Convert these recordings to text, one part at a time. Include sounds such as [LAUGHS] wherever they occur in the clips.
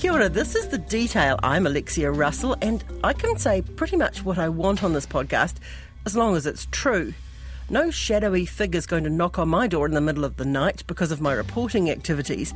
Kia ora, this is The Detail. I'm Alexia Russell, and I can say pretty much what I want on this podcast, as long as it's true. No shadowy figure's going to knock on my door in the middle of the night because of my reporting activities.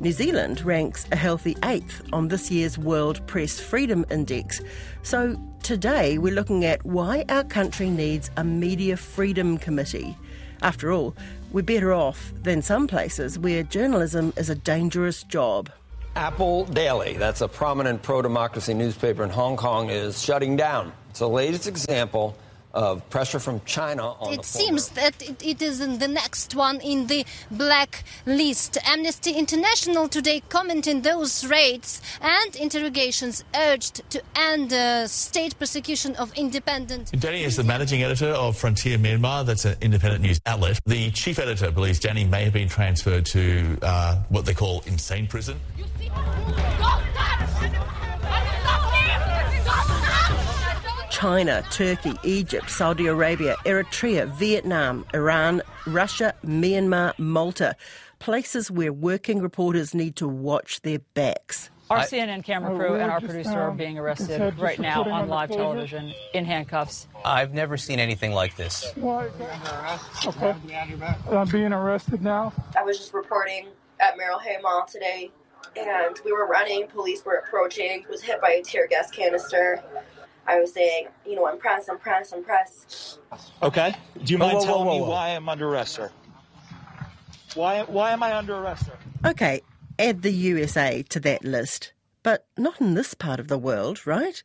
New Zealand ranks a healthy eighth on this year's World Press Freedom Index. So today we're looking at why our country needs a Media Freedom Committee. After all, we're better off than some places where journalism is a dangerous job. Apple Daily, that's a prominent pro democracy newspaper in Hong Kong, is shutting down. It's the latest example of pressure from China on It seems that it, it is in the next one in the black list. Amnesty International today commenting those raids and interrogations urged to end uh, state persecution of independent. Danny is the managing editor of Frontier Myanmar. That's an independent news outlet. The chief editor believes Danny may have been transferred to uh, what they call Insein prison. China, Turkey, Egypt, Saudi Arabia, Eritrea, Vietnam, Iran, Russia, Myanmar, Malta. Places where working reporters need to watch their backs. Our CNN camera crew and our just, producer are being arrested right now on on live closure. television in handcuffs. I've never seen anything like this. Why? Okay. I'm being arrested now. I was just reporting at Merrill Hay Mall today, and we were running. Police were approaching. Was hit by a tear gas canister. I was saying, you know, I'm pressed, I'm pressed, I'm pressed. Okay. Do you mind whoa, telling whoa, me whoa. why I'm under arrest, sir? Why why am I under arrest, sir? Okay, add the USA to that list. But not in this part of the world, right?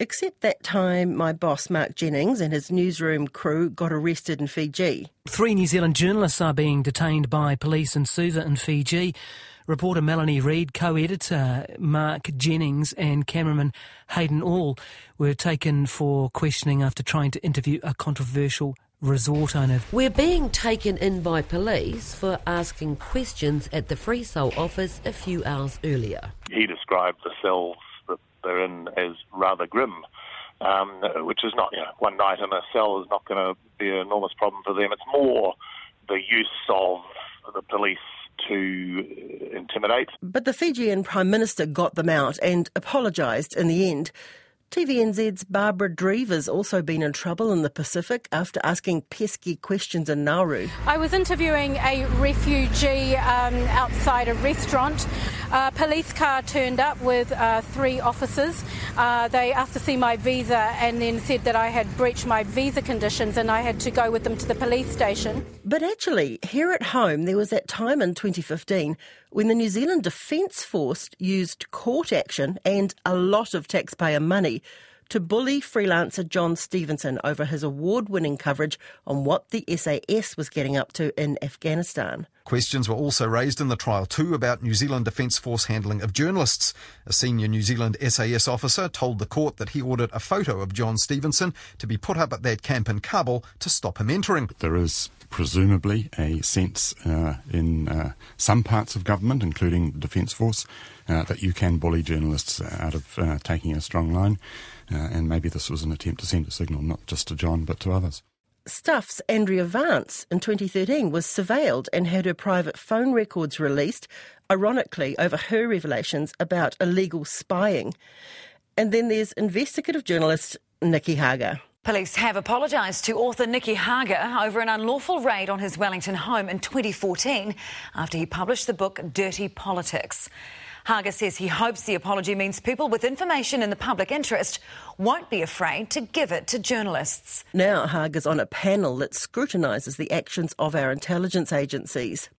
Except that time my boss, Mark Jennings, and his newsroom crew got arrested in Fiji. Three New Zealand journalists are being detained by police in Suva in Fiji. Reporter Melanie Reid, co-editor Mark Jennings and cameraman Hayden Aull were taken for questioning after trying to interview a controversial resort owner. We're being taken in by police for asking questions at the Free Soul office a few hours earlier. he described the cells that they're in as rather grim, um, which is not, you know, one night in a cell is not going to be an enormous problem for them. It's more the use of the police to intimidate. But the Fijian Prime Minister got them out and apologised in the end. TVNZ's Barbara Dreaver's also been in trouble in the Pacific after asking pesky questions in Nauru. I was interviewing a refugee um, outside a restaurant. A police car turned up with uh, three officers. Uh, they asked to see my visa and then said that I had breached my visa conditions and I had to go with them to the police station. But actually, here at home, there was that time in 2015 when the New Zealand Defence Force used court action and a lot of taxpayer money to bully freelancer Jon Stephenson over his award winning coverage on what the SAS was getting up to in Afghanistan. Questions were also raised in the trial too about New Zealand Defence Force handling of journalists. A senior New Zealand SAS officer told the court that he ordered a photo of Jon Stephenson to be put up at that camp in Kabul to stop him entering. There is presumably a sense uh, in uh, some parts of government, including the Defence Force, uh, that you can bully journalists out of uh, taking a strong line. Uh, and maybe this was an attempt to send a signal not just to Jon but to others. Stuff's Andrea Vance in 2013 was surveilled and had her private phone records released, ironically, over her revelations about illegal spying. And then there's investigative journalist Nicky Hager. Police have apologised to author Nicky Hager over an unlawful raid on his Wellington home in 2014 after he published the book Dirty Politics. Hager says he hopes the apology means people with information in the public interest won't be afraid to give it to journalists. Now Hager's on a panel that scrutinises the actions of our intelligence agencies.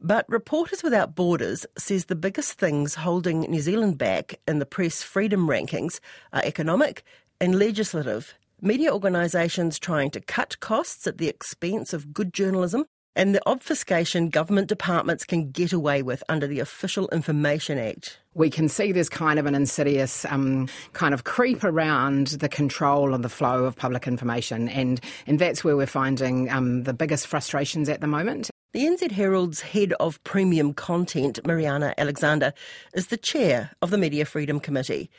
But Reporters Without Borders says the biggest things holding New Zealand back in the press freedom rankings are economic and legislative. Media organisations trying to cut costs at the expense of good journalism and the obfuscation government departments can get away with under the Official Information Act. We can see there's kind of an insidious um, kind of creep around the control and the flow of public information, and, and that's where we're finding um, the biggest frustrations at the moment. The NZ Herald's head of premium content, Miriana Alexander, is the chair of the Media Freedom Committee.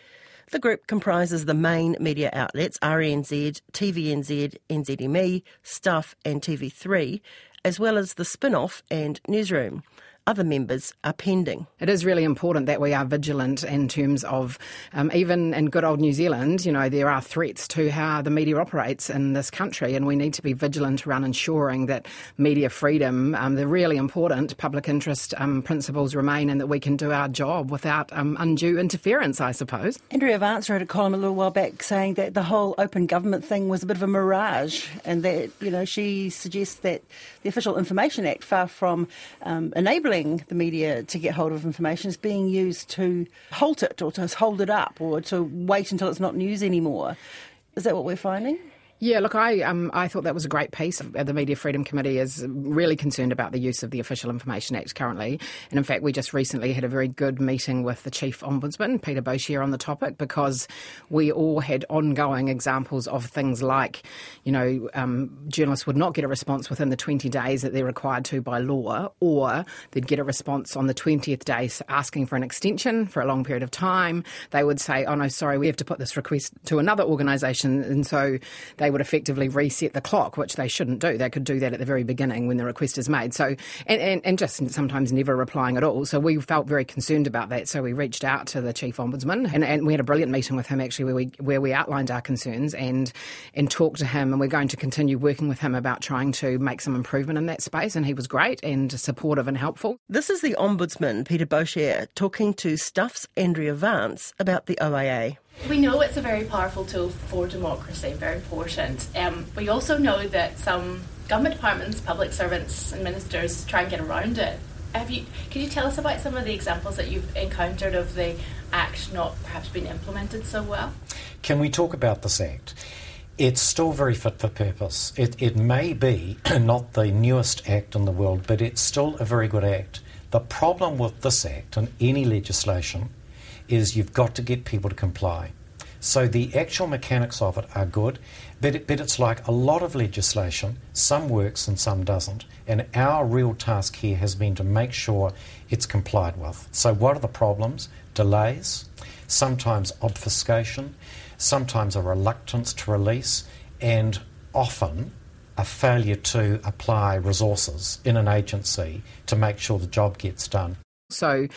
The group comprises the main media outlets RNZ, TVNZ, NZME, Stuff, and TV3, as well as the Spinoff and newsroom. Other members are pending. It is really important that we are vigilant in terms of, um, even in good old New Zealand, you know, there are threats to how the media operates in this country, and we need to be vigilant around ensuring that media freedom, um, the really important public interest um, principles remain and that we can do our job without um, undue interference, I suppose. Andrea Vance wrote a column a little while back saying that the whole open government thing was a bit of a mirage, and that, you know, she suggests that the Official Information Act, far from um, enabling the media to get hold of information, is being used to halt it or to hold it up or to wait until it's not news anymore. Is that what we're finding? Yeah, look, I um, I thought that was a great piece. The Media Freedom Committee is really concerned about the use of the Official Information Act currently, and in fact, we just recently had a very good meeting with the Chief Ombudsman Peter Boshier on the topic because we all had ongoing examples of things like, you know, um, journalists would not get a response within the 20 days that they're required to by law, or they'd get a response on the 20th day asking for an extension for a long period of time. They would say, "Oh no, sorry, we have to put this request to another organisation," and so they would effectively reset the clock, which they shouldn't do. They could do that at the very beginning when the request is made. So, and, and, and just sometimes never replying at all. So we felt very concerned about that. So we reached out to the chief ombudsman, and, and we had a brilliant meeting with him actually, where we where we outlined our concerns and and talked to him. And we're going to continue working with him about trying to make some improvement in that space. And he was great and supportive and helpful. This is the ombudsman Peter Boshier talking to Stuff's Andrea Vance about the OIA. We know it's a very powerful tool for democracy, very important. Um, we also know that some government departments, public servants, and ministers try and get around it. Have you? Can you tell us about some of the examples that you've encountered of the Act not perhaps being implemented so well? Can we talk about this Act? It's still very fit for purpose. It, it may be [CLEARS THROAT] not the newest Act in the world, but it's still a very good Act. The problem with this Act and any legislation is you've got to get people to comply. So the actual mechanics of it are good, but, it, but it's like a lot of legislation, some works and some doesn't. And our real task here has been to make sure it's complied with. So, what are the problems? Delays, sometimes obfuscation, sometimes a reluctance to release, and often a failure to apply resources in an agency to make sure the job gets done. So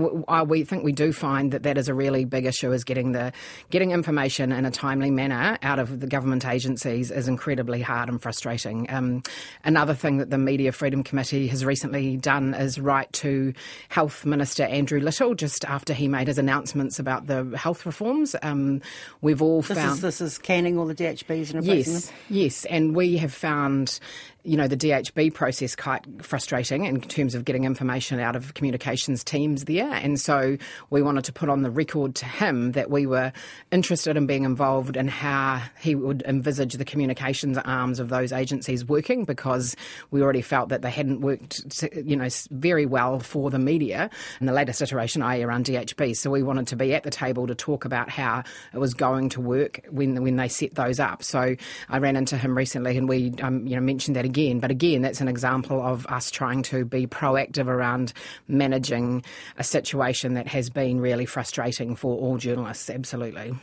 we think we do find that that is a really big issue is getting the getting information in a timely manner out of the government agencies is incredibly hard and frustrating. Um, another thing that the Media Freedom Committee has recently done is write to Health Minister Andrew Little just after he made his announcements about the health reforms. Um, we've all this found is, this is canning all the DHBs and replacing yes, them. Yes, and we have found you know, the DHB process quite frustrating in terms of getting information out of communications teams there. And so we wanted to put on the record to him that we were interested in being involved in how he would envisage the communications arms of those agencies working because we already felt that they hadn't worked, you know, very well for the media in the latest iteration, i.e. around DHB. So we wanted to be at the table to talk about how it was going to work when, when they set those up. So I ran into him recently and we, um, you know, mentioned that again. But again, that's an example of us trying to be proactive around managing a situation that has been really frustrating for all journalists, absolutely.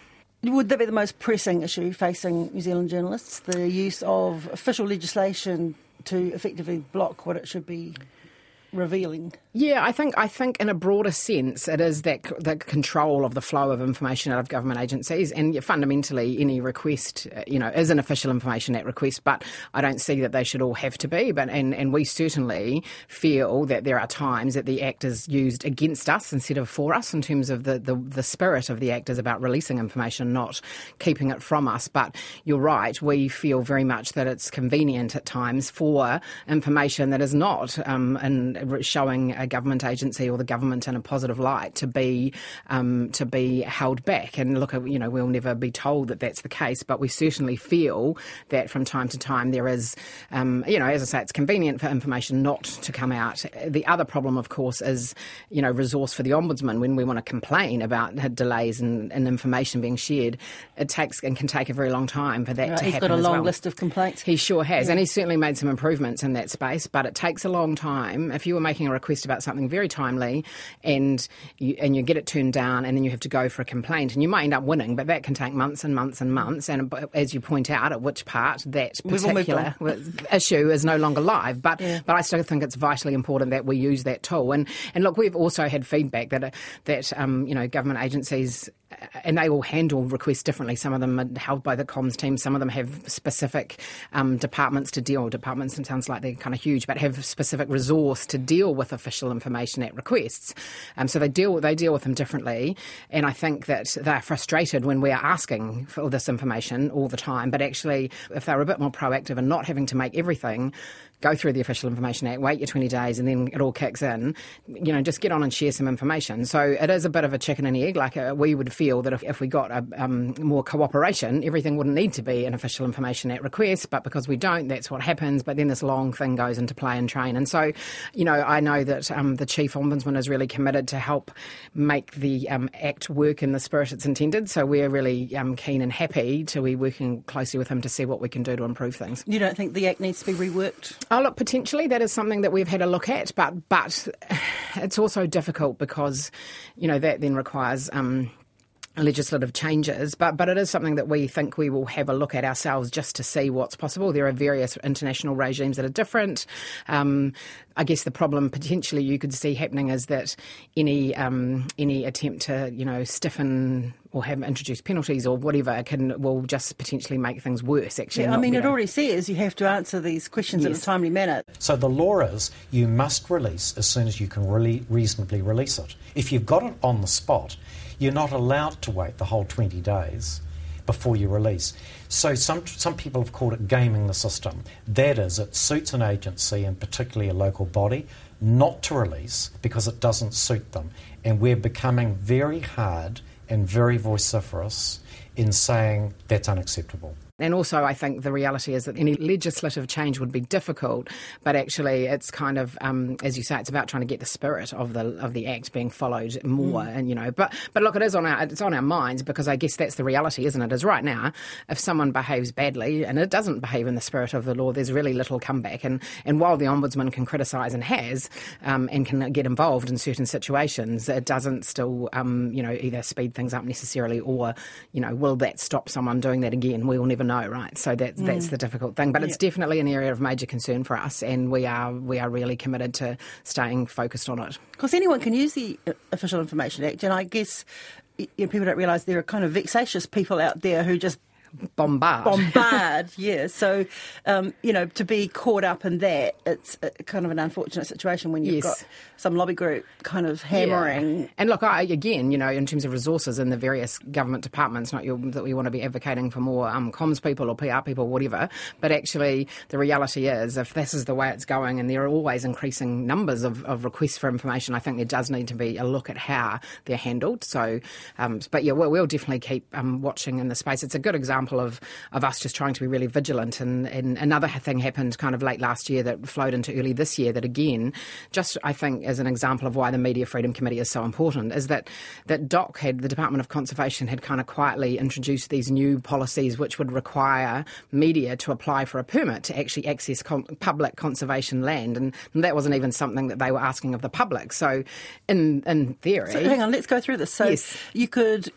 Would that be the most pressing issue facing New Zealand journalists? The use of official legislation to effectively block what it should be revealing? Yeah, I think I think in a broader sense, it is that the control of the flow of information out of government agencies, and fundamentally, any request, uh, you know, is an official information act request. But I don't see that they should all have to be. But and and we certainly feel that there are times that the act is used against us instead of for us in terms of the the, the spirit of the act is about releasing information, not keeping it from us. But you're right, we feel very much that it's convenient at times for information that is not um, in showing a government agency or the government in a positive light to be um, to be held back. And look, you know, we'll never be told that that's the case, but we certainly feel that from time to time there is, um, you know, as I say, it's convenient for information not to come out. The other problem, of course, is you know resource for the ombudsman when we want to complain about delays in information being shared. It takes and can take a very long time for that right, to he's happen. He's got a long well. list of complaints. He sure has, yeah. and he's certainly made some improvements in that space. But it takes a long time if you were making a request about something very timely, and you, and you get it turned down, and then you have to go for a complaint, and you might end up winning, but that can take months and months and months. And as you point out, at which part that particular issue is no longer live. But yeah. but I still think it's vitally important that we use that tool. And and look, we've also had feedback that that um, you know government agencies and they all handle requests differently. Some of them are held by the comms team. Some of them have specific um, departments to deal. Departments, it sounds like they're kind of huge, but have specific resource to deal with official information at requests. Um, so they deal they deal with them differently. And I think that they're frustrated when we are asking for all this information all the time. But actually, if they're a bit more proactive and not having to make everything go through the Official Information Act, wait your 20 days, and then it all kicks in. You know, just get on and share some information. So it is a bit of a chicken and egg. Like uh, we would feel that if, if we got a, um, more cooperation, everything wouldn't need to be an Official Information Act request. But because we don't, that's what happens. But then this long thing goes into play and train. And so, you know, I know that um, the Chief Ombudsman is really committed to help make the um, Act work in the spirit it's intended. So we're really um, keen and happy to be working closely with him to see what we can do to improve things. You don't think the Act needs to be reworked? Oh, look, potentially that is something that we've had a look at, but but [SIGHS] it's also difficult because, you know, that then requires. Um, legislative changes, but but it is something that we think we will have a look at ourselves just to see what's possible. There are various international regimes that are different. Um, I guess the problem potentially you could see happening is that any um, any attempt to you know stiffen or have introduced penalties or whatever can will just potentially make things worse. Actually, yeah, I mean, better. it already says you have to answer these questions yes. in a timely manner. So the law is you must release as soon as you can really reasonably release it. If you've got it on the spot, you're not allowed to wait the whole 20 days before you release. So some some people have called it gaming the system. That is, it suits an agency and particularly a local body not to release because it doesn't suit them, and we're becoming very hard and very vociferous in saying that's unacceptable. And also, I think the reality is that any legislative change would be difficult, but actually, it's kind of, um, as you say, it's about trying to get the spirit of the of the act being followed more. Mm. And you know, but but look, it is on our it's on our minds because I guess that's the reality, isn't it? Is right now, if someone behaves badly and it doesn't behave in the spirit of the law, there's really little comeback. And and while the ombudsman can criticise and has, um, and can get involved in certain situations, it doesn't still, um, you know, either speed things up necessarily or, you know, will that stop someone doing that again? We will never know, right? So that's mm. that's the difficult thing. But it's definitely an area of major concern for us, and we are we are really committed to staying focused on it. Because anyone can use the uh, Official Information Act, and I guess you know, people don't realise there are kind of vexatious people out there who just bombard. Bombard, [LAUGHS] yeah. So, um, you know, to be caught up in that, it's kind of an unfortunate situation when you've yes. got some lobby group kind of hammering. Yeah. And look, I, again, you know, in terms of resources in the various government departments, not your, that we want to be advocating for more um, comms people or PR people, whatever, but actually the reality is if this is the way it's going and there are always increasing numbers of, of requests for information, I think there does need to be a look at how they're handled. So, um, but yeah, we'll, we'll definitely keep um, watching in the space. It's a good example example of, of us just trying to be really vigilant. And, and another thing happened kind of late last year that flowed into early this year that again, just I think as an example of why the Media Freedom Committee is so important, is that, that DOC had, the Department of Conservation had kind of quietly introduced these new policies which would require media to apply for a permit to actually access con- public conservation land. And, and, that wasn't even something that they were asking of the public. So in, in theory... So hang on, let's go through this. So yes. you could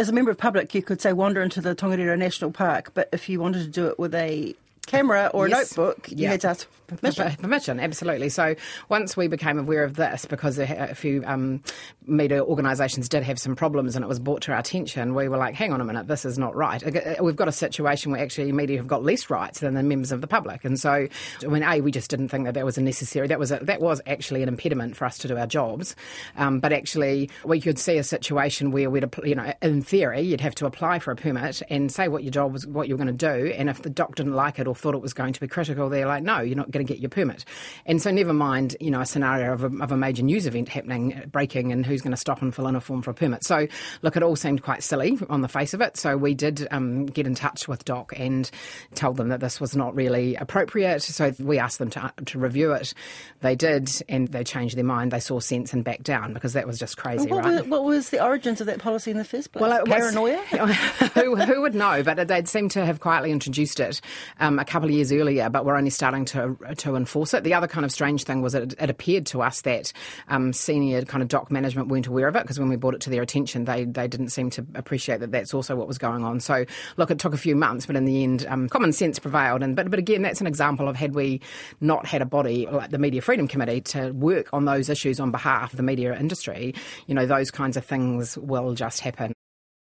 as a member of public, you could say wander into the Tongariro National Park, but if you wanted to do it with a camera or yes. a notebook, you yeah. had to ask permission. Permission, absolutely. So once we became aware of this, because a, few um, media organisations did have some problems and it was brought to our attention, we were like, hang on a minute, this is not right. We've got a situation where actually media have got less rights than the members of the public. And so, I mean, A, we just didn't think that that was a necessary, that was, a, that was actually an impediment for us to do our jobs. Um, but actually, we could see a situation where we'd, you know, in theory, you'd have to apply for a permit and say what your job was, what you were going to do. And if the doc didn't like it or thought it was going to be critical, they're like, no, you're not going to get your permit. And so, never mind, you know, a scenario of a, of a major news event happening, breaking, and who's going to stop and fill in a form for a permit. So, look, it all seemed quite silly on the face of it. So, we did um, get in touch with DOC and told them that this was not really appropriate. So, we asked them to, to review it. They did, and they changed their mind. They saw sense and backed down because that was just crazy, what right? what was the origins of that policy in the first place? Well, Paranoia? [LAUGHS] who, who, would know? But they'd seem to have quietly introduced it um, a couple of years earlier, but we're only starting to to enforce it. The other kind of strange thing was it, it appeared to us that um, senior kind of doc management weren't aware of it because when we brought it to their attention, they they didn't seem to appreciate that that's also what was going on. So look, it took a few months, but in the end, um, common sense prevailed. And but but again, that's an example of had we not had a body like the Media Freedom Committee to work on those issues on behalf of the media industry, you know, those kinds of things will just happen.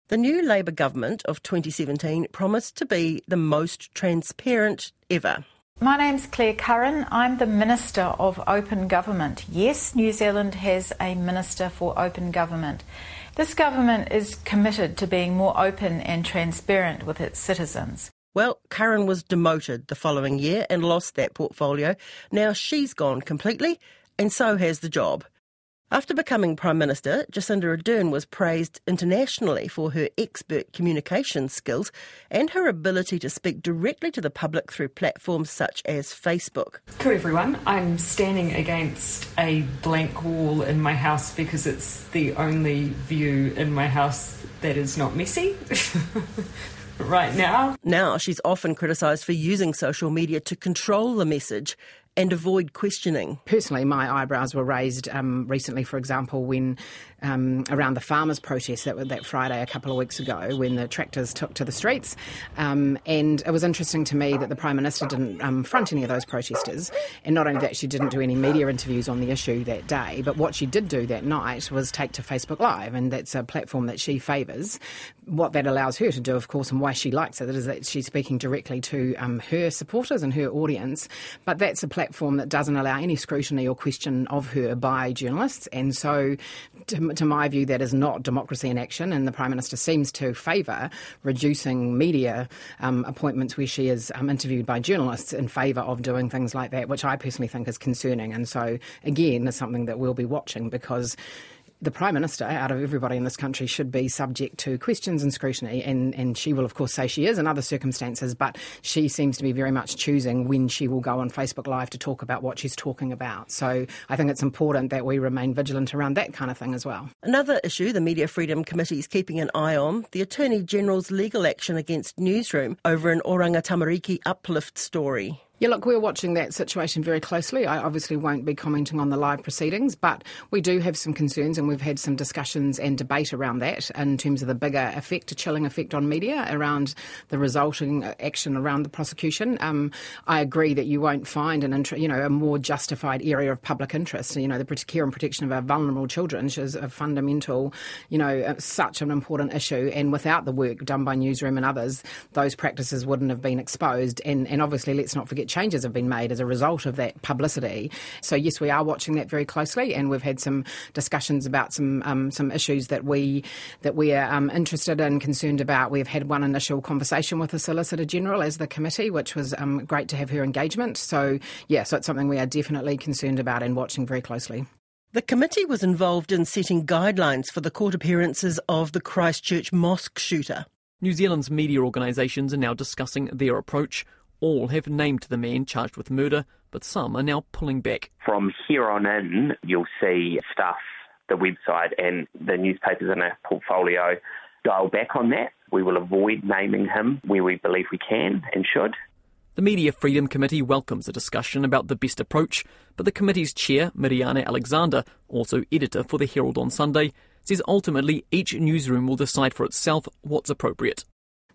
The new Labour government of 2017 promised to be the most transparent ever. My name's Claire Curran. I'm the Minister of Open Government. Yes, New Zealand has a Minister for Open Government. This government is committed to being more open and transparent with its citizens. Well, Curran was demoted the following year and lost that portfolio. Now she's gone completely, and so has the job. After becoming Prime Minister, Jacinda Ardern was praised internationally for her expert communication skills and her ability to speak directly to the public through platforms such as Facebook. Hello everyone, I'm standing against a blank wall in my house because it's the only view in my house that is not messy. [LAUGHS] right now. Now, she's often criticised for using social media to control the message and avoid questioning. Personally, my eyebrows were raised um, recently, for example, when um, around the farmers' protest that, that Friday a couple of weeks ago when the tractors took to the streets. Um, and it was interesting to me that the Prime Minister didn't um, front any of those protesters. And not only that, she didn't do any media interviews on the issue that day, but what she did do that night was take to Facebook Live. And that's a platform that she favours. What that allows her to do, of course, and why she likes it, is that she's speaking directly to um, her supporters and her audience. But that's a platform that doesn't allow any scrutiny or question of her by journalists. And so, to to my view, that is not democracy in action, and the Prime Minister seems to favour reducing media um, appointments where she is um, interviewed by journalists in favour of doing things like that, which I personally think is concerning. And so, again, is something that we'll be watching because the Prime Minister, out of everybody in this country, should be subject to questions and scrutiny. And, and she will, of course, say she is in other circumstances, but she seems to be very much choosing when she will go on Facebook Live to talk about what she's talking about. So I think it's important that we remain vigilant around that kind of thing as well. Another issue the Media Freedom Committee is keeping an eye on the Attorney General's legal action against Newsroom over an Oranga Tamariki uplift story. Yeah, look, we're watching that situation very closely. I obviously won't be commenting on the live proceedings, but we do have some concerns and we've had some discussions and debate around that in terms of the bigger effect, a chilling effect on media around the resulting action around the prosecution. Um, I agree that you won't find an, you know, a more justified area of public interest. You know, the care and protection of our vulnerable children, is a fundamental, you know, uh, such an important issue. And without the work done by Newsroom and others, those practices wouldn't have been exposed. And, and obviously, let's not forget changes have been made as a result of that publicity. So yes, we are watching that very closely, and we've had some discussions about some um, some issues that we that we are um, interested and concerned about. We've had one initial conversation with the Solicitor General as the committee, which was um, great to have her engagement. So yeah, so it's something we are definitely concerned about and watching very closely. The committee was involved in setting guidelines for the court appearances of the Christchurch mosque shooter. New Zealand's media organisations are now discussing their approach. All have named the man charged with murder, but some are now pulling back. From here on in, you'll see stuff, the website and the newspapers in our portfolio dial back on that. We will avoid naming him where we believe we can and should. The Media Freedom Committee welcomes a discussion about the best approach, but the committee's chair, Miriana Alexander, also editor for the Herald on Sunday, says ultimately each newsroom will decide for itself what's appropriate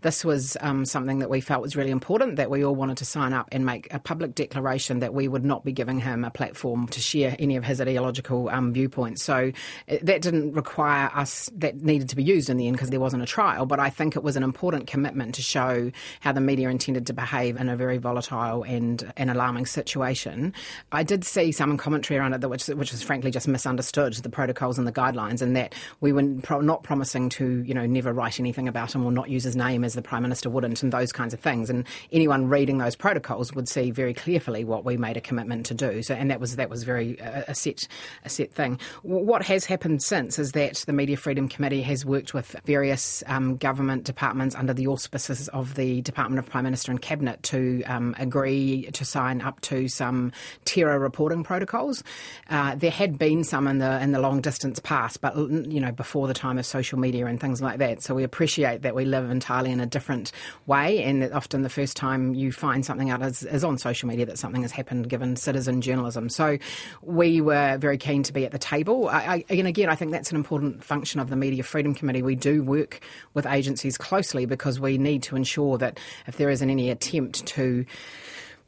this was um, something that we felt was really important, that we all wanted to sign up and make a public declaration that we would not be giving him a platform to share any of his ideological um, viewpoints. So uh, that didn't require us, that needed to be used in the end because there wasn't a trial, but I think it was an important commitment to show how the media intended to behave in a very volatile and an alarming situation. I did see some commentary around it, which, which was frankly just misunderstood the protocols and the guidelines, and that we were not promising to, you know, never write anything about him or not use his name as the Prime Minister wouldn't, and those kinds of things. And anyone reading those protocols would see very clearly what we made a commitment to do. So, and that was that was very uh, a set a set thing. What has happened since is that the Media Freedom Committee has worked with various um, government departments under the auspices of the Department of Prime Minister and Cabinet to um, agree to sign up to some terror reporting protocols. Uh, there had been some in the in the long distance past, but you know before the time of social media and things like that. So we appreciate that we live entirely in in a different way, and often the first time you find something out is, is on social media that something has happened, given citizen journalism. So we were very keen to be at the table. I, I, and again, I think that's an important function of the Media Freedom Committee. We do work with agencies closely because we need to ensure that if there isn't any attempt to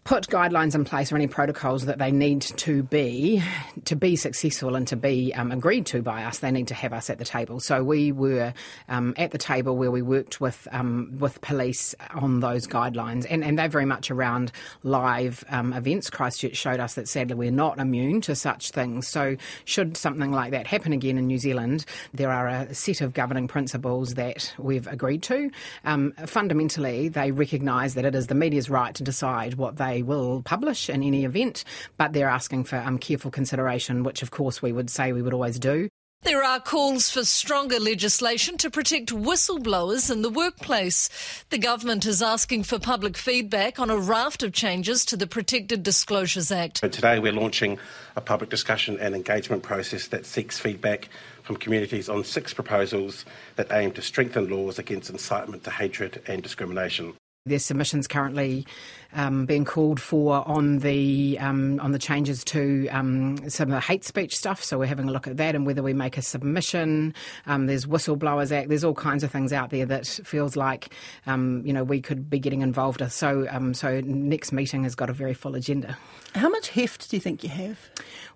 put guidelines in place or any protocols that they need to be to be successful and to be um, agreed to by us, they need to have us at the table. So we were um, at the table where we worked with um, with police on those guidelines, and, and they're very much around live um, events. Christchurch showed us that sadly we're not immune to such things. So should something like that happen again in New Zealand, there are a set of governing principles that we've agreed to. Um, fundamentally, they recognise that it is the media's right to decide what they they will publish in any event, but they're asking for um, careful consideration, which of course we would say we would always do. There are calls for stronger legislation to protect whistleblowers in the workplace. The government is asking for public feedback on a raft of changes to the Protected Disclosures Act. So today we're launching a public discussion and engagement process that seeks feedback from communities on six proposals that aim to strengthen laws against incitement to hatred and discrimination. There's submissions currently um, being called for on the um, on the changes to um, some of the hate speech stuff. So we're having a look at that and whether we make a submission. Um, there's Whistleblowers Act. There's all kinds of things out there that feels like um, you know we could be getting involved with. So um, so next meeting has got a very full agenda. How much heft do you think you have?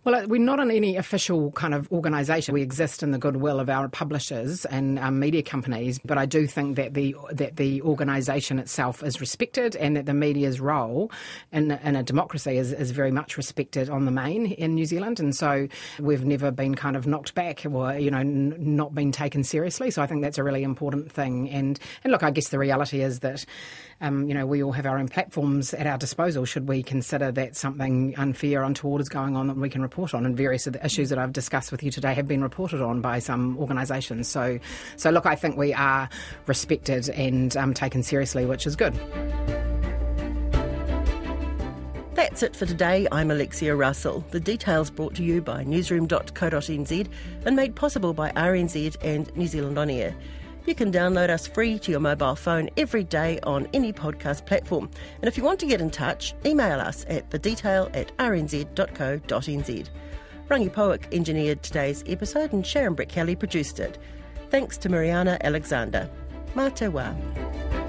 Well, uh, we're not in any official kind of organisation. We exist in the goodwill of our publishers and um, media companies, but I do think that the that the organisation itself is respected and that the media's role in, in a democracy is, is very much respected on the main in New Zealand. And so we've never been kind of knocked back or, you know, n- not been taken seriously. So I think that's a really important thing. And, and look, I guess the reality is that um, you know, we all have our own platforms at our disposal. Should we consider that something unfair, untoward is going on that we can report on? And various of the issues that I've discussed with you today have been reported on by some organisations. So, so look, I think we are respected and um, taken seriously, which is good. That's it for today. I'm Alexia Russell. The details brought to you by newsroom.co.nz and made possible by RNZ and New Zealand On Air. You can download us free to your mobile phone every day on any podcast platform. And if you want to get in touch, email us at thedetail at rnz.co.nz. Rangi Powick engineered today's episode and Sharon Brettkelly produced it. Thanks to Miriana Alexander. Wā.